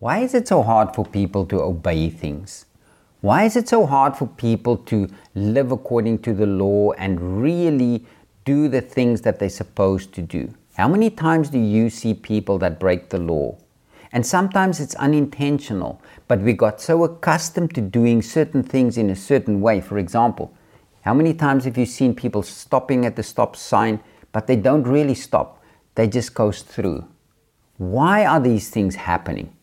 Why is it so hard for people to obey things? Why is it so hard for people to live according to the law and really do the things that they're supposed to do? How many times do you see people that break the law? And sometimes it's unintentional, but we got so accustomed to doing certain things in a certain way. For example, how many times have you seen people stopping at the stop sign, but they don't really stop? They just goes through. Why are these things happening?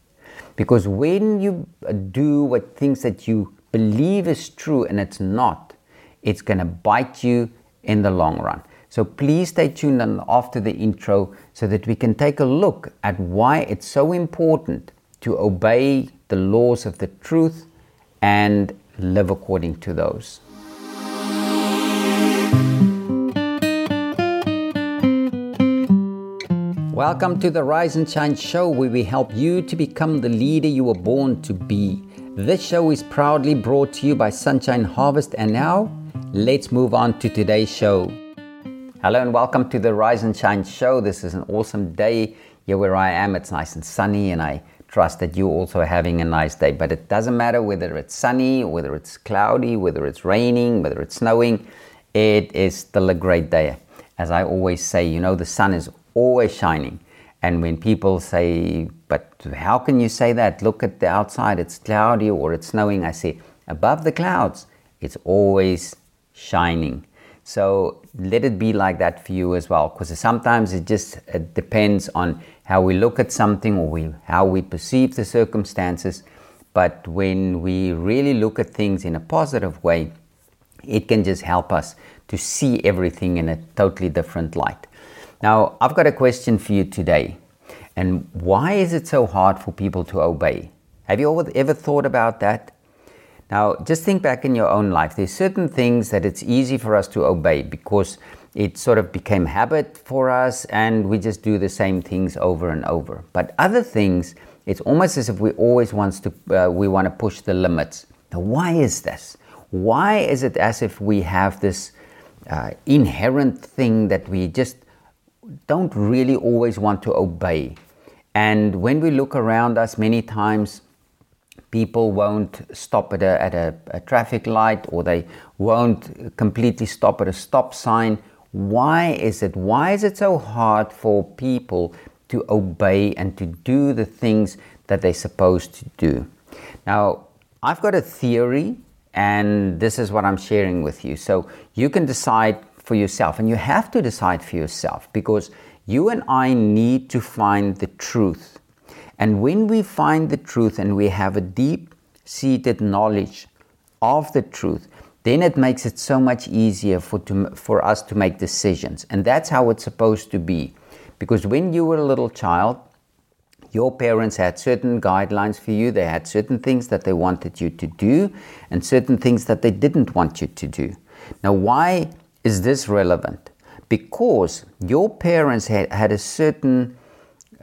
Because when you do what things that you believe is true and it's not, it's going to bite you in the long run. So please stay tuned after the intro so that we can take a look at why it's so important to obey the laws of the truth and live according to those. Welcome to the Rise and Shine show where we help you to become the leader you were born to be. This show is proudly brought to you by SonShine Harvest and now let's move on to today's show. Hello and welcome to the Rise and Shine show. This is an awesome day here where I am. It's nice and sunny and I trust that you also are having a nice day. But it doesn't matter whether it's sunny, whether it's cloudy, whether it's raining, whether it's snowing, it is still a great day. As I always say, you know, the sun is always shining. And when people say, but how can you say that? Look at the outside, it's cloudy or it's snowing. I say, above the clouds, it's always shining. So let it be like that for you as well, because sometimes it just it depends on how we look at something or we, how we perceive the circumstances. But when we really look at things in a positive way, it can just help us to see everything in a totally different light. Now, I've got a question for you today. And why is it so hard for people to obey? Have you ever thought about that? Now, just think back in your own life. There's certain things that it's easy for us to obey because it sort of became habit for us and we just do the same things over and over. But other things, it's almost as if we always wants to uh, we want to push the limits. Now, why is this? Why is it as if we have this uh, inherent thing that we just don't really always want to obey. And when we look around us, many times people won't stop at, a, at a, a, traffic light or they won't completely stop at a stop sign. Why is it? Why is it so hard for people to obey and to do the things that they're supposed to do? Now, I've got a theory, and this is what I'm sharing with you. So you can decide for yourself. And you have to decide for yourself because you and I need to find the truth. And when we find the truth and we have a deep seated knowledge of the truth, then it makes it so much easier for, to, for us to make decisions. And that's how it's supposed to be. Because when you were a little child, your parents had certain guidelines for you. They had certain things that they wanted you to do and certain things that they didn't want you to do. Now, why is this relevant? Because your parents had, had a certain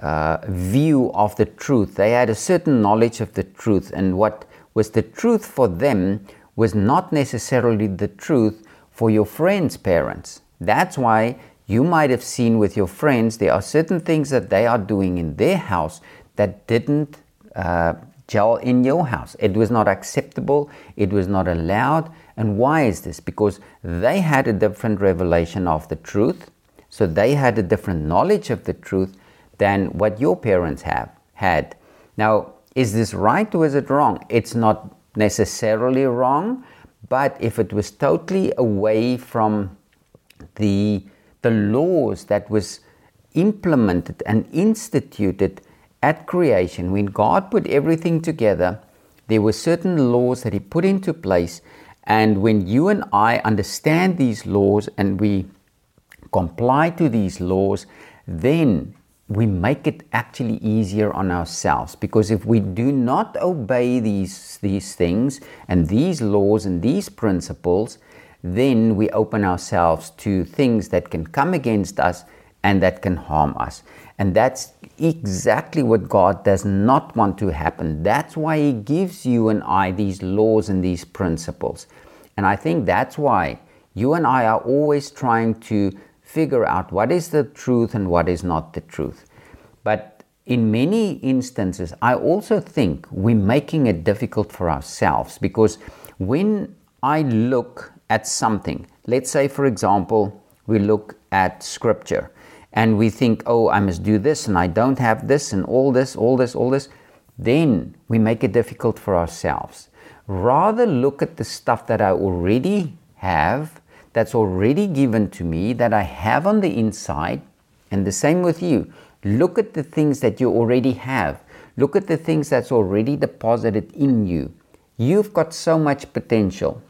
uh, view of the truth, they had a certain knowledge of the truth, and what was the truth for them was not necessarily the truth for your friends' parents. That's why you might have seen with your friends there are certain things that they are doing in their house that didn't uh, gel in your house. It was not acceptable, it was not allowed, and why is this? Because they had a different revelation of the truth, so they had a different knowledge of the truth than what your parents have had. Now, is this right or is it wrong? It's not necessarily wrong, but if it was totally away from the the laws that was implemented and instituted at creation, when God put everything together, there were certain laws that He put into place and when you and I understand these laws and we comply to these laws, then we make it actually easier on ourselves. Because if we do not obey these, these things and these laws and these principles, then we open ourselves to things that can come against us and that can harm us. And that's exactly what God does not want to happen. That's why He gives you and I these laws and these principles. And I think that's why you and I are always trying to figure out what is the truth and what is not the truth. But in many instances, I also think we're making it difficult for ourselves because when I look at something, let's say, for example, we look at scripture and we think, oh, I must do this and I don't have this and all this, all this, all this, then we make it difficult for ourselves. Rather look at the stuff that I already have, that's already given to me, that I have on the inside, and the same with you. Look at the things that you already have. Look at the things that's already deposited in you. You've got so much potential.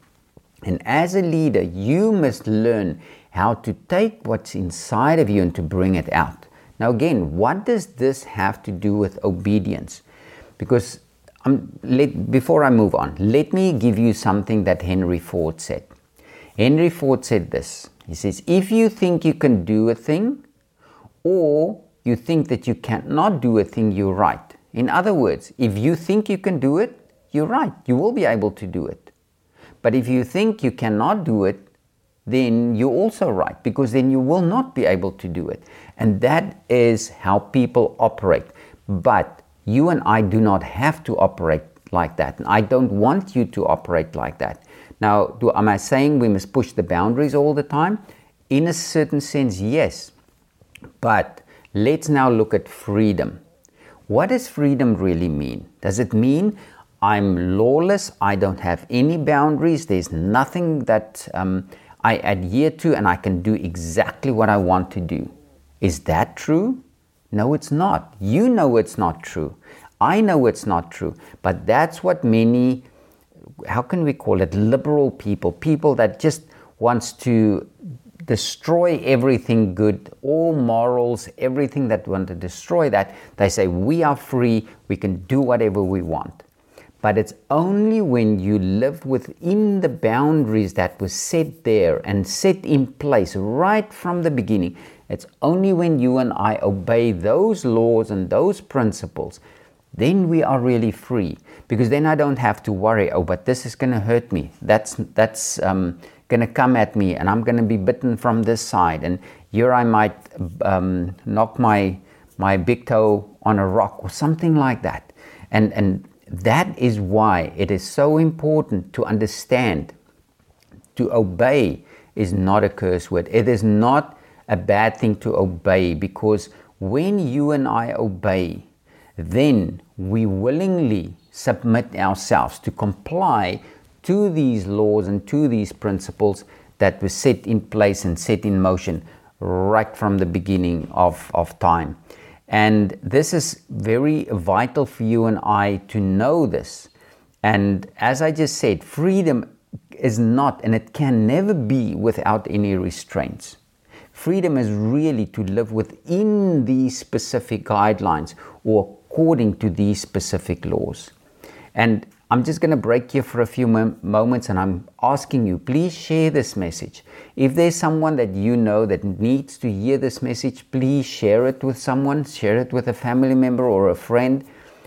And as a leader, you must learn how to take what's inside of you and to bring it out. Now, again, what does this have to do with obedience? Because let, before I move on, let me give you something that Henry Ford said. Henry Ford said this He says, If you think you can do a thing, or you think that you cannot do a thing, you're right. In other words, if you think you can do it, you're right. You will be able to do it. But if you think you cannot do it, then you're also right because then you will not be able to do it. And that is how people operate. But you and I do not have to operate like that. And I don't want you to operate like that. Now, do, am I saying we must push the boundaries all the time? In a certain sense, yes. But let's now look at freedom. What does freedom really mean? Does it mean I'm lawless? I don't have any boundaries. There's nothing that um, I adhere to, and I can do exactly what I want to do. Is that true? No, it's not. You know it's not true. I know it's not true. But that's what many, how can we call it, liberal people, people that just wants to destroy everything good, all morals, everything that want to destroy that, they say we are free, we can do whatever we want. But it's only when you live within the boundaries that were set there and set in place right from the beginning it's only when you and I obey those laws and those principles, then we are really free. Because then I don't have to worry, oh, but this is going to hurt me. That's, that's um, going to come at me, and I'm going to be bitten from this side. And here I might um, knock my, my big toe on a rock or something like that. And, and that is why it is so important to understand to obey is not a curse word. It is not a bad thing to obey because when you and I obey, then we willingly submit ourselves to comply to these laws and to these principles that were set in place and set in motion right from the beginning of, of time. And this is very vital for you and I to know this. And as I just said, freedom is not and it can never be without any restraints. Freedom is really to live within these specific guidelines or according to these specific laws. And I'm just going to break here for a few mom- moments and I'm asking you, please share this message. If there's someone that you know that needs to hear this message, please share it with someone, share it with a family member or a friend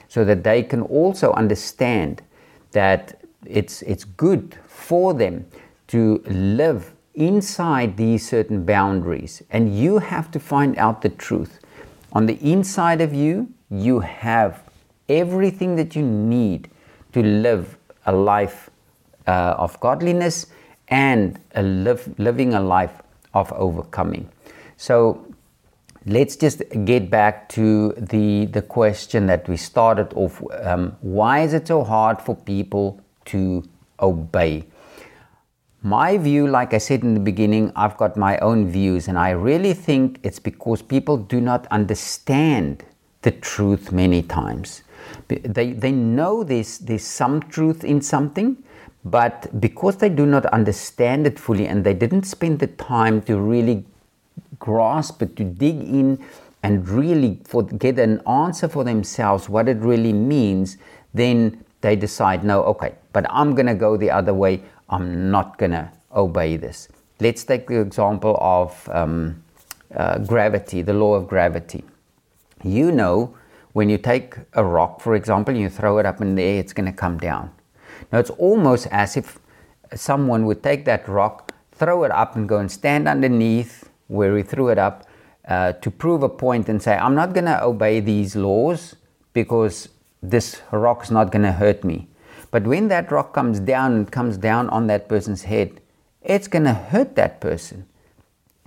so that they can also understand that it's, it's good for them to live inside these certain boundaries, and you have to find out the truth. On the inside of you, you have everything that you need to live a life uh, of godliness and a live, living a life of overcoming. So let's just get back to the, the question that we started off. Um, why is it so hard for people to obey? My view, like I said in the beginning, I've got my own views, and I really think it's because people do not understand the truth many times. They, they know there's, there's some truth in something, but because they do not understand it fully and they didn't spend the time to really grasp it, to dig in and really for, get an answer for themselves what it really means, then they decide, no, okay, but I'm going to go the other way. I'm not going to obey this. Let's take the example of um, uh, gravity, the law of gravity. You know, when you take a rock, for example, you throw it up in the air, it's going to come down. Now, it's almost as if someone would take that rock, throw it up, and go and stand underneath where he threw it up, uh, to prove a point and say, I'm not going to obey these laws because this rock's not going to hurt me. But when that rock comes down and comes down on that person's head, it's going to hurt that person.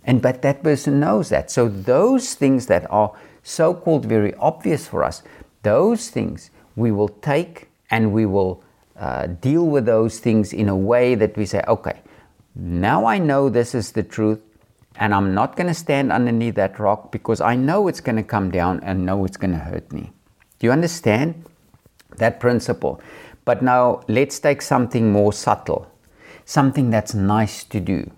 And but that person knows that. So those things that are so-called very obvious for us, those things we will take and we will uh, deal with those things in a way that we say, okay, now I know this is the truth, and I'm not going to stand underneath that rock because I know it's going to come down and know it's going to hurt me. Do you understand that principle? But now let's take something more subtle, something that's nice to do.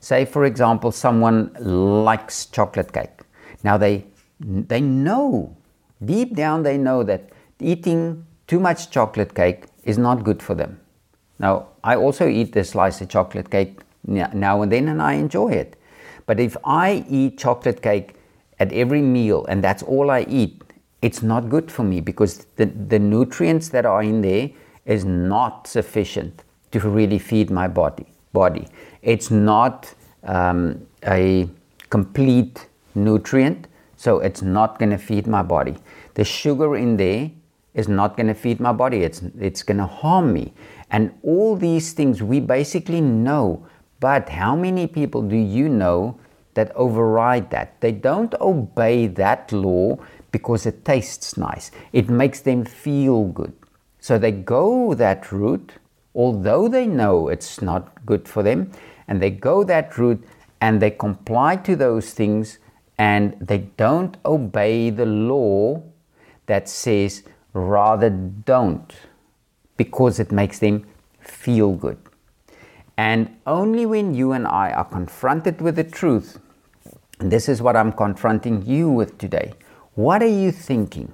Say, for example, someone likes chocolate cake. Now they they know deep down they know that eating too much chocolate cake is not good for them. Now, I also eat a slice of chocolate cake now and then and I enjoy it. But if I eat chocolate cake at every meal and that's all I eat, it's not good for me because the, the nutrients that are in there is not sufficient to really feed my body. Body. It's not um, a complete nutrient, so it's not going to feed my body. The sugar in there is not going to feed my body. It's it's going to harm me. And all these things we basically know. But how many people do you know that override that? They don't obey that law because it tastes nice. It makes them feel good. So they go that route, although they know it's not good for them, and they go that route and they comply to those things and they don't obey the law that says rather don't because it makes them feel good. And only when you and I are confronted with the truth, this is what I'm confronting you with today. What are you thinking?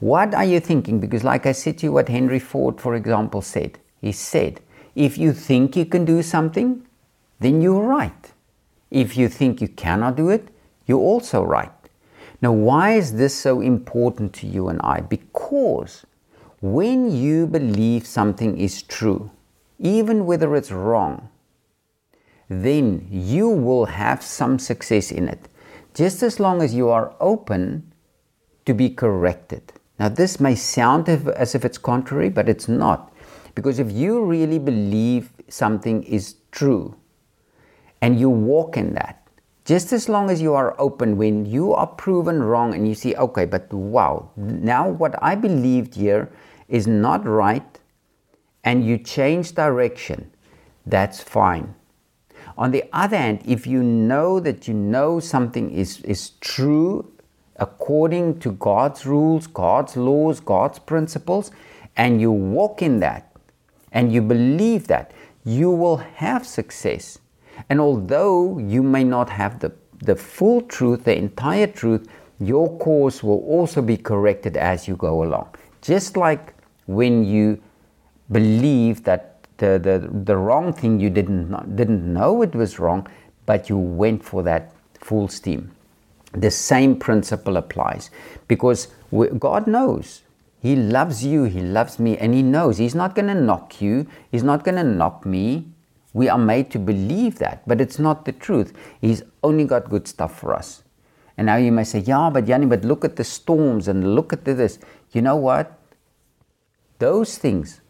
What are you thinking? Because, like I said to you, what Henry Ford, for example, said he said, if you think you can do something, then you're right. If you think you cannot do it, you're also right. Now, why is this so important to you and I? Because when you believe something is true, even whether it's wrong, then you will have some success in it, just as long as you are open to be corrected. Now, this may sound as if it's contrary, but it's not. Because if you really believe something is true and you walk in that, just as long as you are open when you are proven wrong and you see, okay, but wow, now what I believed here is not right, and you change direction, that's fine. On the other hand, if you know that you know something is, is true according to God's rules, God's laws, God's principles, and you walk in that and you believe that, you will have success. And although you may not have the, the full truth, the entire truth, your course will also be corrected as you go along. Just like when you believe that the, the, the wrong thing you didn't, didn't know it was wrong, but you went for that full steam. The same principle applies because God knows. He loves you, He loves me, and He knows He's not going to knock you, He's not going to knock me. We are made to believe that, but it's not the truth. He's only got good stuff for us. And now you may say, Yeah, but Yanni, but look at the storms and look at this. You know what? Those things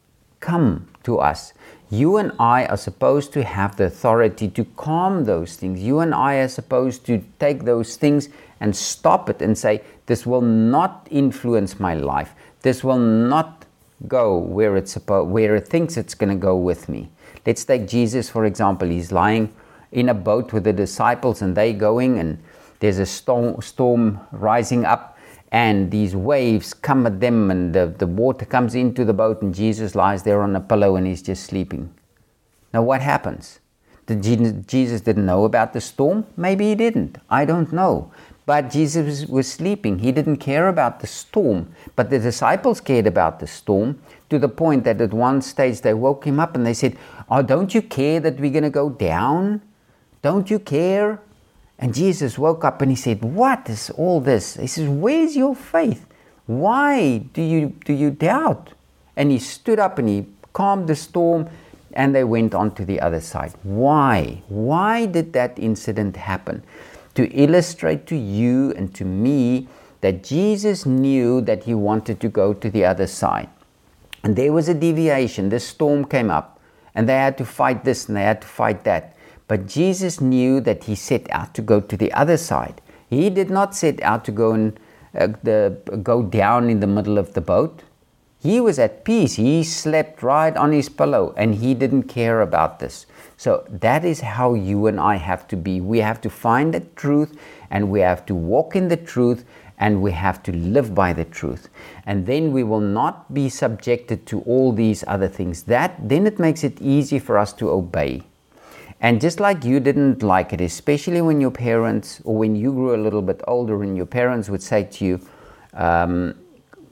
come to us. You and I are supposed to have the authority to calm those things. You and I are supposed to take those things and stop it and say, This will not influence my life. This will not go where, it's supposed, where it thinks it's going to go with me. Let's take Jesus, for example. He's lying in a boat with the disciples and they going and there's a storm, storm rising up and these waves come at them and the, the water comes into the boat and Jesus lies there on a pillow and he's just sleeping. Now what happens? Did Jesus didn't know about the storm? Maybe he didn't. I don't know. But Jesus was sleeping. He didn't care about the storm. But the disciples cared about the storm to the point that at one stage they woke him up and they said, Oh, don't you care that we're going to go down? Don't you care? And Jesus woke up and he said, What is all this? He says, Where's your faith? Why do you, do you doubt? And he stood up and he calmed the storm and they went on to the other side. Why? Why did that incident happen? To illustrate to you and to me that Jesus knew that he wanted to go to the other side. And there was a deviation. This storm came up, and they had to fight this and they had to fight that. But Jesus knew that he set out to go to the other side. He did not set out to go and uh, the, go down in the middle of the boat. He was at peace. He slept right on his pillow and he didn't care about this. So that is how you and I have to be. We have to find the truth and we have to walk in the truth and we have to live by the truth. And then we will not be subjected to all these other things. That then it makes it easy for us to obey. And just like you didn't like it, especially when your parents or when you grew a little bit older and your parents would say to you, um,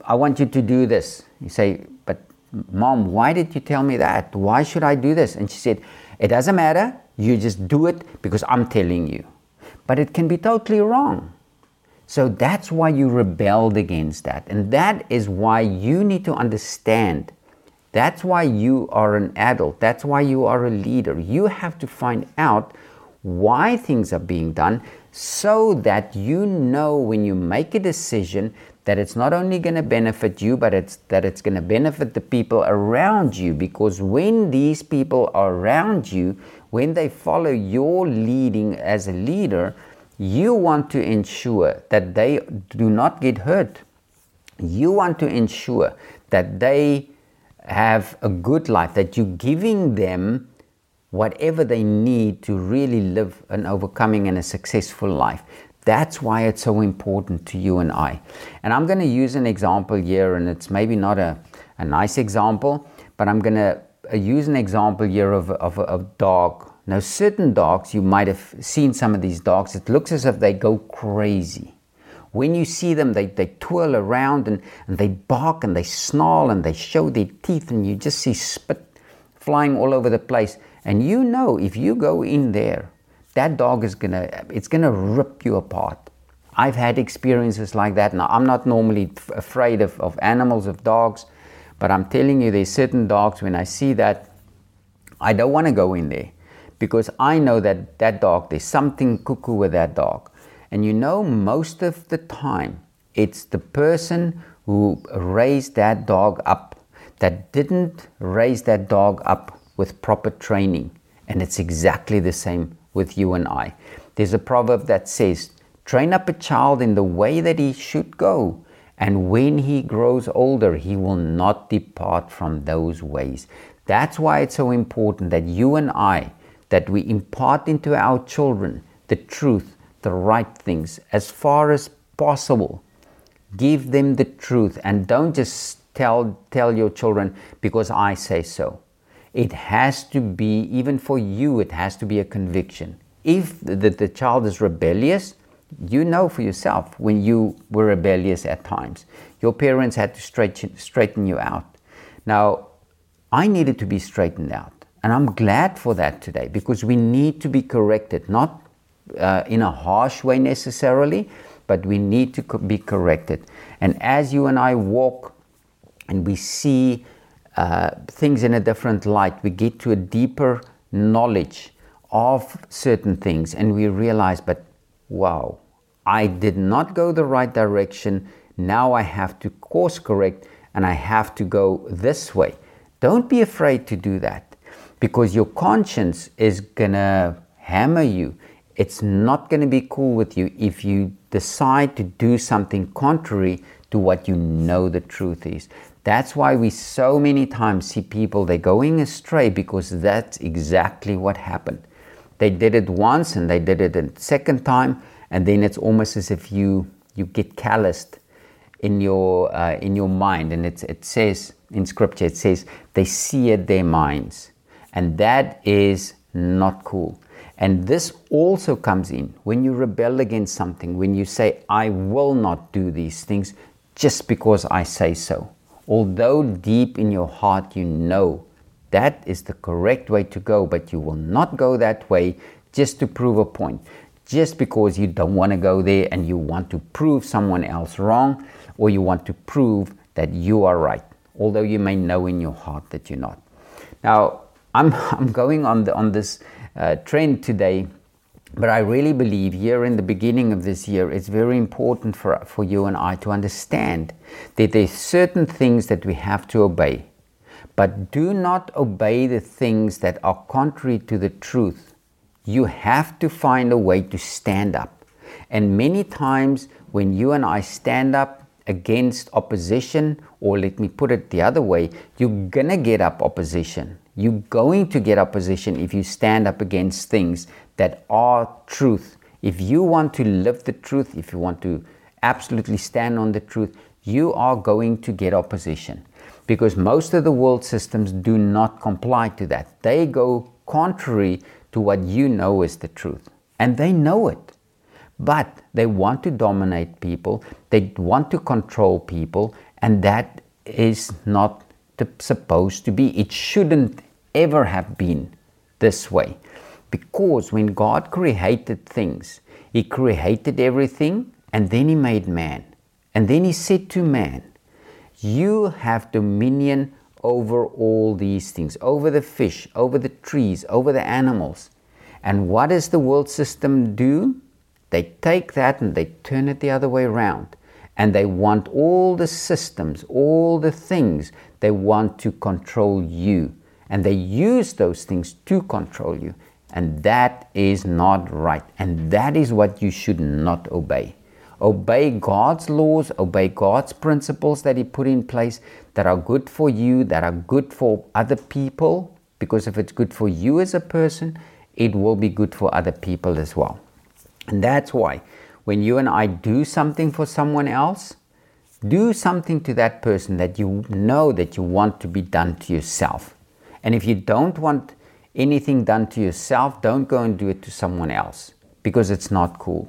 I want you to do this. You say, But mom, why did you tell me that? Why should I do this? And she said, It doesn't matter. You just do it because I'm telling you. But it can be totally wrong. So that's why you rebelled against that. And that is why you need to understand. That's why you are an adult. That's why you are a leader. You have to find out why things are being done so that you know when you make a decision that it's not only going to benefit you but it's that it's going to benefit the people around you because when these people are around you when they follow your leading as a leader you want to ensure that they do not get hurt. You want to ensure that they have a good life, that you're giving them whatever they need to really live an overcoming and a successful life. That's why it's so important to you and I. And I'm going to use an example here, and it's maybe not a, a nice example, but I'm going to uh, use an example here of, of, of a dog now, certain dogs, you might have seen some of these dogs, it looks as if they go crazy. When you see them, they, they twirl around and, and they bark and they snarl and they show their teeth, and you just see spit flying all over the place. And you know if you go in there, that dog is gonna it's gonna rip you apart. I've had experiences like that. Now I'm not normally afraid of, of animals, of dogs, but I'm telling you there's certain dogs when I see that I don't want to go in there because I know that that dog, there's something cuckoo with that dog. And you know, most of the time, it's the person who raised that dog up that didn't raise that dog up with proper training. And it's exactly the same with you and I. There's a proverb that says, Train up a child in the way that he should go, and when he grows older, he will not depart from those ways. That's why it's so important that you and I that we impart into our children the truth, the right things, as far as possible. Give them the truth and don't just tell, tell your children because I say so. It has to be, even for you, it has to be a conviction. If the, the child is rebellious, you know for yourself when you were rebellious at times. Your parents had to straighten, straighten you out. Now, I needed to be straightened out. And I'm glad for that today because we need to be corrected, not uh, in a harsh way necessarily, but we need to co- be corrected. And as you and I walk and we see uh, things in a different light, we get to a deeper knowledge of certain things and we realize, but wow, I did not go the right direction. Now I have to course correct and I have to go this way. Don't be afraid to do that because your conscience is going to hammer you. It's not going to be cool with you if you decide to do something contrary to what you know the truth is. That's why we so many times see people they're going astray because that's exactly what happened. They did it once and they did it a second time, and then it's almost as if you you get calloused in your uh, in your mind. And it it says in scripture it says they seared their minds. And that is not cool. And this also comes in when you rebel against something, when you say, I will not do these things just because I say so. Although deep in your heart you know that is the correct way to go, but you will not go that way just to prove a point, just because you don't want to go there and you want to prove someone else wrong or you want to prove that you are right, although you may know in your heart that you're not. Now, I'm, I'm going on, the, on this uh, trend today But I really believe here in the beginning of this year, it's very important for, for you and I to understand that there's certain things that we have to obey. But do not obey the things that are contrary to the truth. You have to find a way to stand up. And many times when you and I stand up against opposition, or let me put it the other way, you're gonna get up opposition. You're going to get opposition if you stand up against things that are truth. If you want to live the truth, if you want to absolutely stand on the truth, you are going to get opposition because most of the world systems do not comply to that. They go contrary to what you know is the truth, and they know it. But they want to dominate people, they want to control people, and that is not supposed to be. It shouldn't ever have been this way. Because when God created things, He created everything and then He made man. And then He said to man, You have dominion over all these things, over the fish, over the trees, over the animals. And what does the world system do? They take that and they turn it the other way around. And they want all the systems, all the things, they want to control you. And they use those things to control you. And that is not right. And that is what you should not obey. Obey God's laws, obey God's principles that He put in place that are good for you, that are good for other people. Because if it's good for you as a person, it will be good for other people as well. And that's why when you and I do something for someone else, do something to that person that you know that you want to be done to yourself. And if you don't want anything done to yourself, don't go and do it to someone else because it's not cool.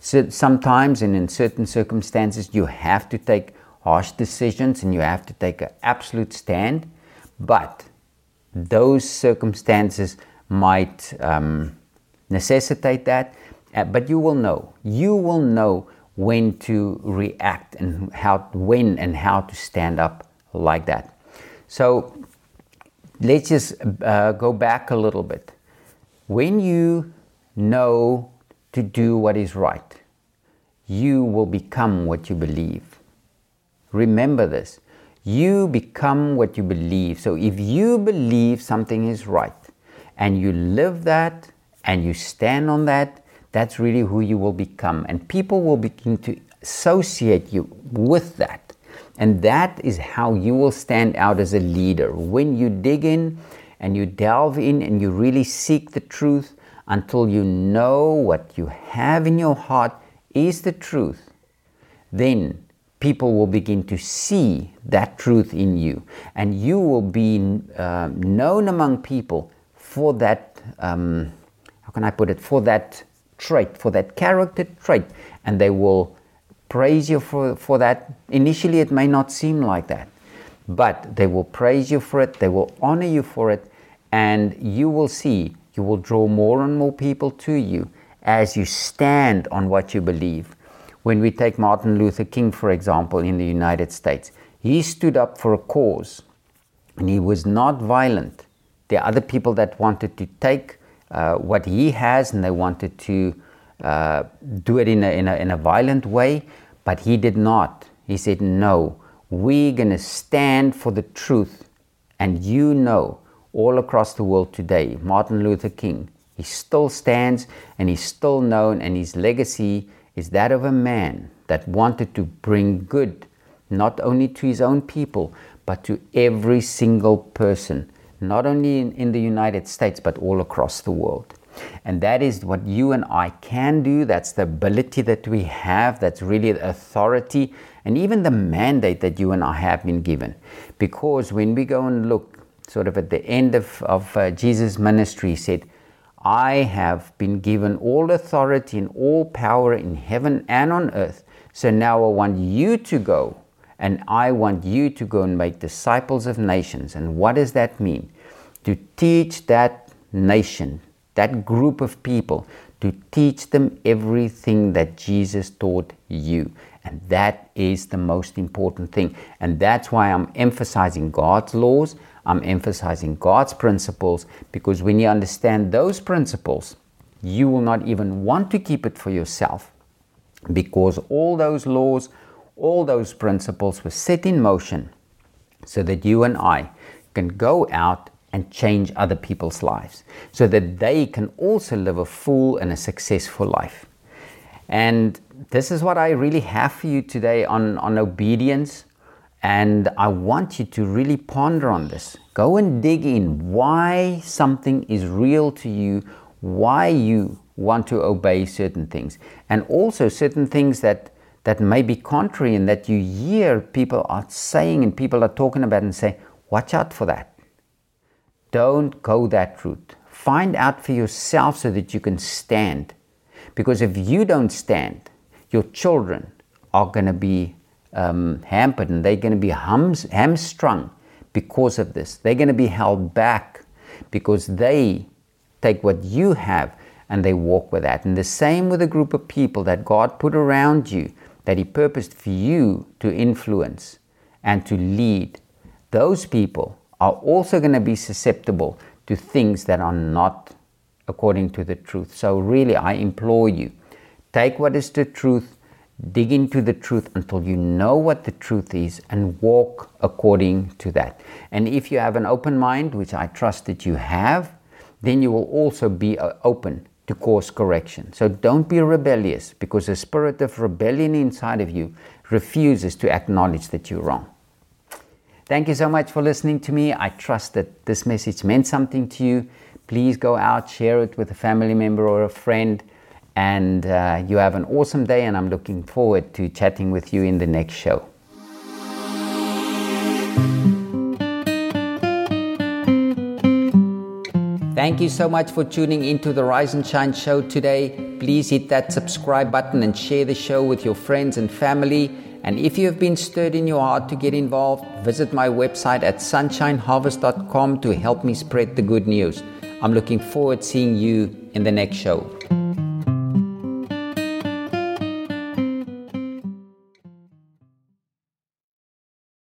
So sometimes and in certain circumstances, you have to take harsh decisions and you have to take an absolute stand. But those circumstances might um, necessitate that. Uh, but you will know. You will know when to react and how when and how to stand up like that. So let's just uh, go back a little bit. When you know to do what is right, you will become what you believe. Remember this. You become what you believe. So if you believe something is right and you live that and you stand on that, that's really who you will become. And people will begin to associate you with that. And that is how you will stand out as a leader. When you dig in and you delve in and you really seek the truth until you know what you have in your heart is the truth, then people will begin to see that truth in you. And you will be uh, known among people for that, um, how can I put it, for that trait, for that character trait. And they will praise you for, for that. Initially, it may not seem like that, but they will praise you for it, they will honor you for it, and you will see you will draw more and more people to you as you stand on what you believe. When we take Martin Luther King, for example, in the United States, he stood up for a cause and he was not violent. There are other people that wanted to take uh, what he has and they wanted to uh, do it in a, in, a, in a violent way, but he did not. He said, No, we're going to stand for the truth. And you know, all across the world today, Martin Luther King, he still stands and he's still known, and his legacy is that of a man that wanted to bring good not only to his own people, but to every single person, not only in, in the United States, but all across the world. And that is what you and I can do. That's the ability that we have. That's really the authority and even the mandate that you and I have been given. Because when we go and look sort of at the end of, of uh, Jesus' ministry, he said, I have been given all authority and all power in heaven and on earth. So now I want you to go and I want you to go and make disciples of nations. And what does that mean? To teach that nation that group of people, to teach them everything that Jesus taught you. And that is the most important thing. And that's why I'm emphasizing God's laws, I'm emphasizing God's principles, because when you understand those principles, you will not even want to keep it for yourself because all those laws, all those principles were set in motion so that you and I can go out and change other people's lives so that they can also live a full and a successful life. And this is what I really have for you today on, on obedience. And I want you to really ponder on this. Go and dig in why something is real to you, why you want to obey certain things, and also certain things that, that may be contrary and that you hear people are saying and people are talking about and say, watch out for that. Don't go that route. Find out for yourself so that you can stand. Because if you don't stand, your children are going to be um, hampered and they're going to be hums, hamstrung because of this. They're going to be held back because they take what you have and they walk with that. And the same with a group of people that God put around you, that He purposed for you to influence and to lead. Those people are also going to be susceptible to things that are not according to the truth. So, really, I implore you take what is the truth, dig into the truth until you know what the truth is, and walk according to that. And if you have an open mind, which I trust that you have, then you will also be uh, open to course correction. So don't be rebellious because the spirit of rebellion inside of you refuses to acknowledge that you're wrong. Thank you so much for listening to me. I trust that this message meant something to you. Please go out, share it with a family member or a friend, and uh, you have an awesome day. And I'm looking forward to chatting with you in the next show. Thank you so much for tuning into the Rise and Shine show today. Please hit that subscribe button and share the show with your friends and family. And if you have been stirred in your heart to get involved, visit my website at sonshineharvest.com to help me spread the good news. I'm looking forward to seeing you in the next show.